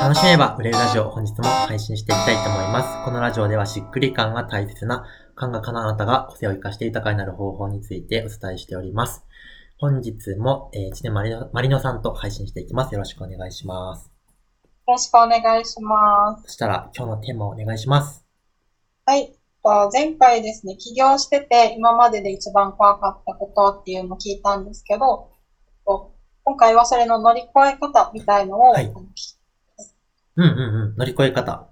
楽しめば売れるラジオ本日も配信していきたいと思います。このラジオではしっくり感が大切な感覚のあなたが個性を生かして豊かになる方法についてお伝えしております。本日も、えー、ちねまりのさんと配信していきます。よろしくお願いします。よろしくお願いします。そしたら今日のテーマをお願いします。はい。前回ですね、起業してて今までで一番怖かったことっていうのを聞いたんですけど、今回はそれの乗り越え方みたいのを、はい、うんうんうん、乗り越え方。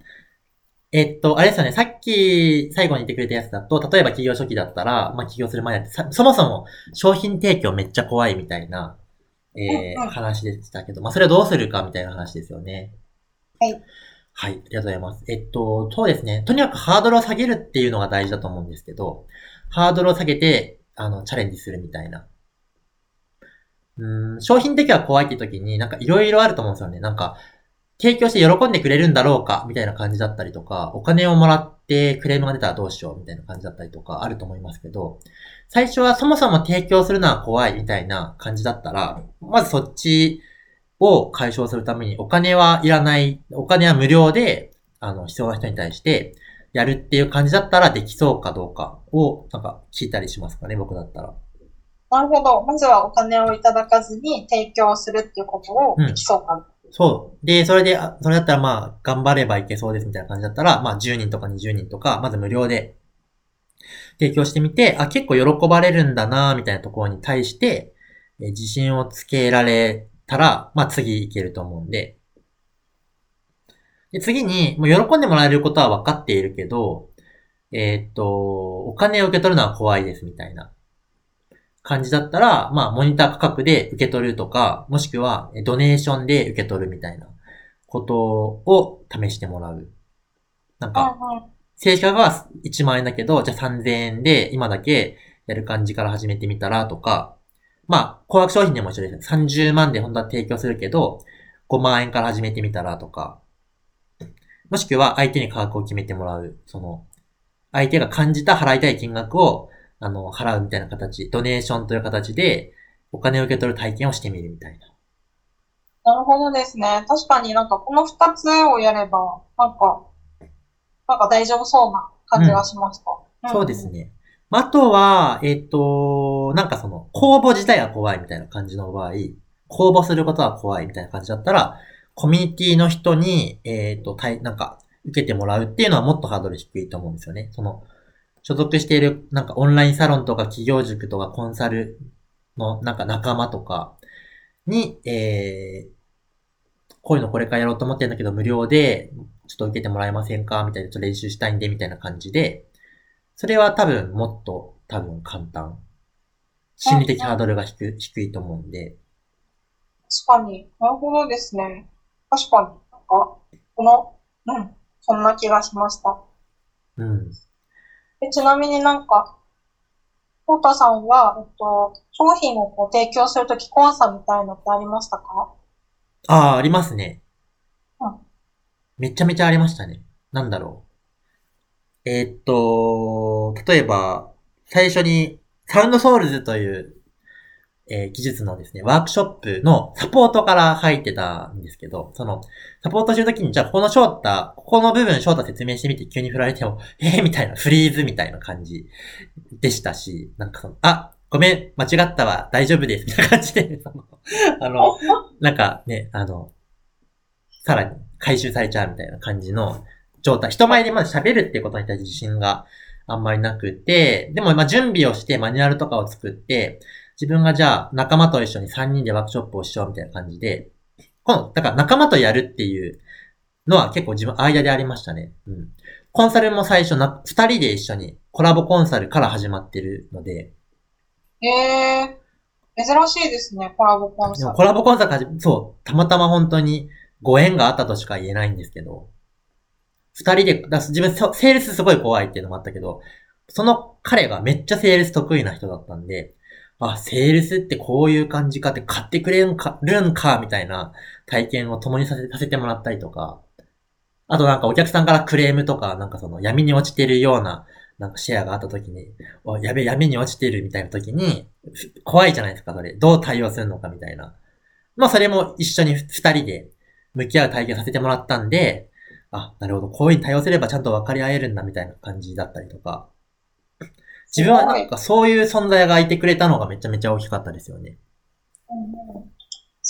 えっと、あれですよね、さっき最後に言ってくれたやつだと、例えば企業初期だったら、まあ起業する前だって、そもそも商品提供めっちゃ怖いみたいな、えー、話でしたけど、まあそれをどうするかみたいな話ですよね。はい。はい、ありがとうございます。えっと、そうですね。とにかくハードルを下げるっていうのが大事だと思うんですけど、ハードルを下げて、あの、チャレンジするみたいな。うん、商品的は怖いって時に、なんかいろいろあると思うんですよね。なんか、提供して喜んでくれるんだろうかみたいな感じだったりとか、お金をもらってクレームが出たらどうしようみたいな感じだったりとかあると思いますけど、最初はそもそも提供するのは怖いみたいな感じだったら、まずそっちを解消するためにお金はいらない、お金は無料で、あの、必要な人に対してやるっていう感じだったらできそうかどうかを、なんか聞いたりしますかね、僕だったら。なるほど。まずはお金をいただかずに提供するっていうことをできそうか、うんそう。で、それで、それだったらまあ、頑張ればいけそうですみたいな感じだったら、まあ、10人とか20人とか、まず無料で提供してみて、あ、結構喜ばれるんだなみたいなところに対して、え自信をつけられたら、まあ、次いけると思うんで。で、次に、もう喜んでもらえることは分かっているけど、えー、っと、お金を受け取るのは怖いですみたいな。感じだったら、まあ、モニター価格で受け取るとか、もしくは、ドネーションで受け取るみたいなことを試してもらう。なんか、正規価格は1万円だけど、じゃあ3000円で今だけやる感じから始めてみたらとか、まあ、高額商品でも一緒です。30万で本当は提供するけど、5万円から始めてみたらとか、もしくは相手に価格を決めてもらう。その、相手が感じた払いたい金額をあの、払うみたいな形、ドネーションという形で、お金を受け取る体験をしてみるみたいな。なるほどですね。確かになんかこの二つをやれば、なんか、なんか大丈夫そうな感じがしました。うん、そうですね。あとは、えっ、ー、と、なんかその、公募自体が怖いみたいな感じの場合、公募することは怖いみたいな感じだったら、コミュニティの人に、えっ、ー、と、なんか、受けてもらうっていうのはもっとハードル低いと思うんですよね。その、所属しているなんかオンラインサロンとか企業塾とかコンサルのなんか仲間とかに、えー、こういうのこれからやろうと思ってるんだけど無料でちょっと受けてもらえませんかみたいな、ちょっと練習したいんで、みたいな感じで、それは多分もっと多分簡単。心理的ハードルが低低いと思うんで。確かに。なるほどですね。確かに。なんか、この、うん、そんな気がしました。うん。でちなみになんか、コータさんは、えっと、商品をこう提供するとき怖さみたいのってありましたか？ああ、ありますね。うん。めちゃめちゃありましたね。なんだろう。えー、っと、例えば、最初に、サウンドソウルズというえー、技術のですね、ワークショップのサポートから入ってたんですけど、その、サポートするときに、じゃあ、この翔太、ここの部分翔太説明してみて急に振られても、えー、みたいな、フリーズみたいな感じでしたし、なんかその、あ、ごめん、間違ったわ、大丈夫です、みたいな感じで、その、あの、なんかね、あの、さらに回収されちゃうみたいな感じの状態。人前でまず喋るっていうことに対して自信があんまりなくて、でもま準備をしてマニュアルとかを作って、自分がじゃあ仲間と一緒に3人でワークショップをしようみたいな感じで、この、だから仲間とやるっていうのは結構自分間でありましたね。うん。コンサルも最初な、2人で一緒にコラボコンサルから始まってるので。へえー、珍しいですね、コラボコンサル。コラボコンサルそう、たまたま本当にご縁があったとしか言えないんですけど、二人で、だ自分、セールスすごい怖いっていうのもあったけど、その彼がめっちゃセールス得意な人だったんで、あ、セールスってこういう感じかって買ってくれるんか、るんか、みたいな体験を共にさせさせてもらったりとか、あとなんかお客さんからクレームとか、なんかその闇に落ちてるような、なんかシェアがあった時に、おやべ、闇に落ちてるみたいな時に、怖いじゃないですか、それ。どう対応するのかみたいな。まあそれも一緒に二人で、向き合う体験させてもらったんで、あ、なるほど、こういうに対応すればちゃんと分かり合えるんだみたいな感じだったりとか、自分はなんかそういう存在がいてくれたのがめちゃめちゃ大きかったですよね。うんうん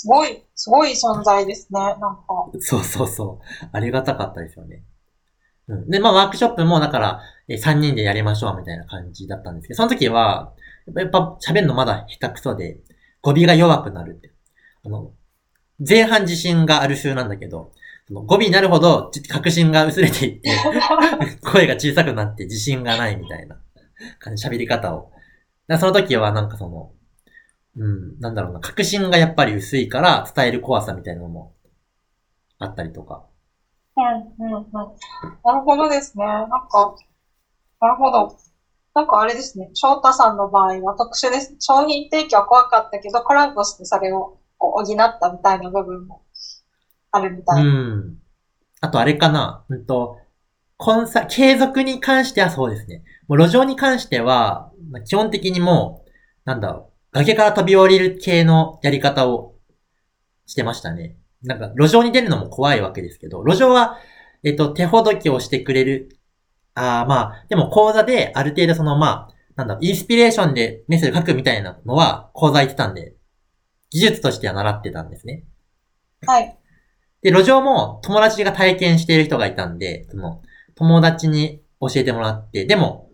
すごい、すごい存在ですね、なんか。そうそうそう。ありがたかったですよね。うん。で、まあワークショップもだから、え3人でやりましょうみたいな感じだったんですけど、その時は、やっぱ喋るのまだ下手くそで、語尾が弱くなるって。あの、前半自信がある風なんだけど、その語尾になるほどじ確信が薄れていって、声が小さくなって自信がないみたいな喋り方を。その時はなんかその、うん、なんだろうな、確信がやっぱり薄いから伝える怖さみたいなのもあったりとか。うん、うん、うん。なるほどですね。なんか、なるほど。なんかあれですね。翔太さんの場合は特殊です。商品提供は怖かったけど、コラボしてそれをこう補ったみたいな部分もあるみたい。うん。あとあれかな、うんと、コンサ、継続に関してはそうですね。もう路上に関しては、まあ基本的にもう、なんだろう、崖から飛び降りる系のやり方をしてましたね。なんか、路上に出るのも怖いわけですけど、路上は、えっと、手ほどきをしてくれる。ああ、まあ、でも講座である程度その、まあ、なんだろう、インスピレーションでメッセージ書くみたいなのは講座行ってたんで、技術としては習ってたんですね。はい。で、路上も友達が体験している人がいたんで、その、友達に教えてもらって、でも、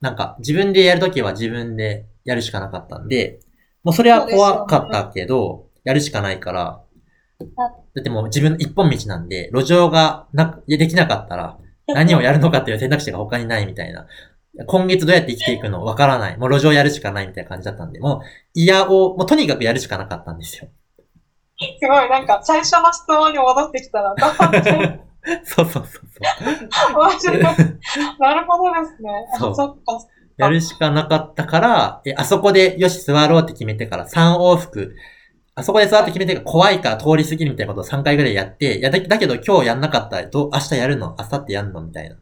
なんか自分でやるときは自分でやるしかなかったんで、もうそれは怖かったけど、やるしかないから、だってもう自分一本道なんで、路上がな、できなかったら、何をやるのかっていう選択肢が他にないみたいな。今月どうやって生きていくのわからない。もう路上やるしかないみたいな感じだったんで、もう、いやを、もうとにかくやるしかなかったんですよ。すごい、なんか最初の質問に戻ってきたら、そうそうそうそう。面白いなるほどですね。あそうそっか。やるしかなかったから、え、あそこでよし座ろうって決めてから3往復、あそこで座って決めてから怖いから通り過ぎるみたいなことを3回ぐらいやって、やだだけど今日やんなかったらどう明日やるの？明後日やるの？みたいな。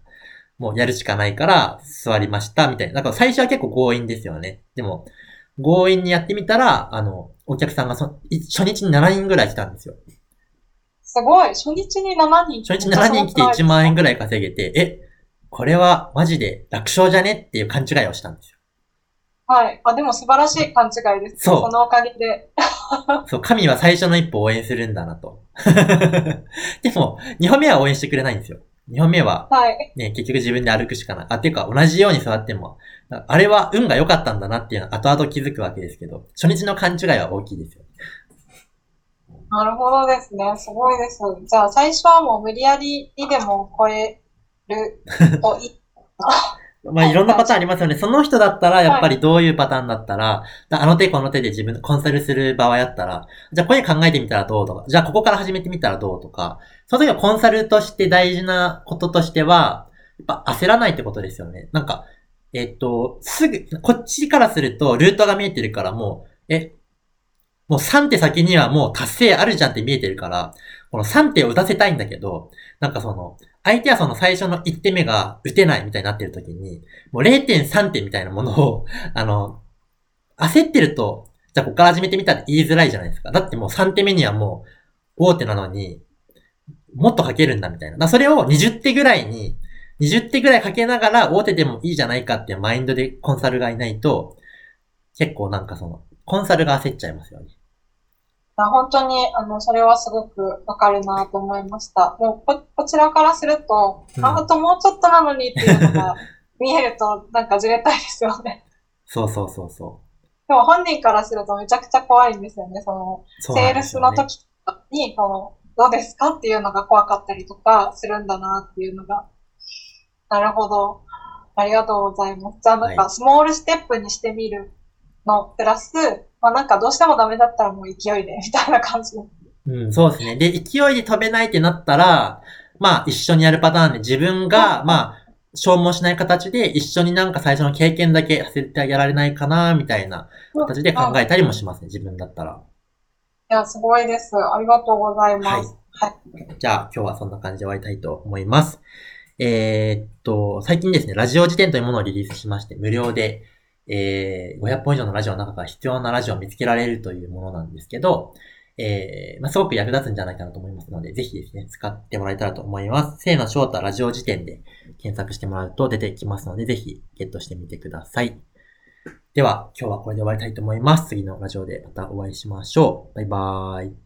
もうやるしかないから座りましたみたいな。だから最初は結構強引ですよね。でも、強引にやってみたら、あの、お客さんがそい初日に7人ぐらい来たんですよ。すごい。初日に7人。初日7人来て1万円ぐらい稼げて、え、これはマジで楽勝じゃねっていう勘違いをしたんですよ。はい。あ、でも素晴らしい勘違いです。そうそのおかげで。そう、神は最初の一歩を応援するんだなと。でも、2本目は応援してくれないんですよ。2本目は、はい。ね、結局自分で歩くしかない。あ、ていうか、同じように座っても、あれは運が良かったんだなっていうのは後々気づくわけですけど、初日の勘違いは大きいですよ。なるほどですね。すごいです。じゃあ最初はもう無理やりにでも超えるといい。まあ、いろんなパターンありますよね。その人だったら、やっぱりどういうパターンだったら、だあの手この手で自分コンサルする場合だったら、じゃあこれ考えてみたらどうとか、じゃあここから始めてみたらどうとか、その時はコンサルとして大事なこととしては、やっぱ焦らないってことですよね。なんか、えっと、すぐ、こっちからするとルートが見えてるからもう、え、もう3手先にはもう達成あるじゃんって見えてるから、この3手を打たせたいんだけど、なんかその、相手はその最初の1手目が打てないみたいになってる時に、もう0.3手みたいなものを、あの、焦ってると、じゃあここから始めてみたら言いづらいじゃないですか。だってもう3手目にはもう、大手なのに、もっとかけるんだみたいな。それを20手ぐらいに、20手ぐらいかけながら大手でもいいじゃないかっていうマインドでコンサルがいないと、結構なんかその、コンサルが焦っちゃいますよね。あ本当に、あの、それはすごくわかるなと思いました。もうこ、こちらからすると、うんあ、あともうちょっとなのにっていうのが 見えると、なんかずれたいですよね。そうそうそうそでも本人からするとめちゃくちゃ怖いんですよね。その、う。そうセールスの時に、この、どうですかっていうのが怖かったりとかするんだなっていうのが。なるほど。ありがとうございます。じゃあなんはか、スモールステップにしてみるの、プラス、まあなんかどうしてもダメだったらもう勢いで、みたいな感じ。うん、そうですね。で、勢いで飛べないってなったら、まあ、一緒にやるパターンで自分が、まあ、消耗しない形で一緒になんか最初の経験だけさせてあげられないかな、みたいな形で考えたりもしますね、自分だったら。いや、すごいです。ありがとうございます。はい。じゃあ、今日はそんな感じで終わりたいと思います。えーっと、最近ですね、ラジオ辞典というものをリリースしまして、無料で、えー、500本以上のラジオの中から必要なラジオを見つけられるというものなんですけど、えー、まあ、すごく役立つんじゃないかなと思います。ので、ぜひですね、使ってもらえたらと思います。せーの翔太ラジオ辞典で検索してもらうと出てきますので、ぜひゲットしてみてください。では、今日はこれで終わりたいと思います。次のラジオでまたお会いしましょう。バイバーイ。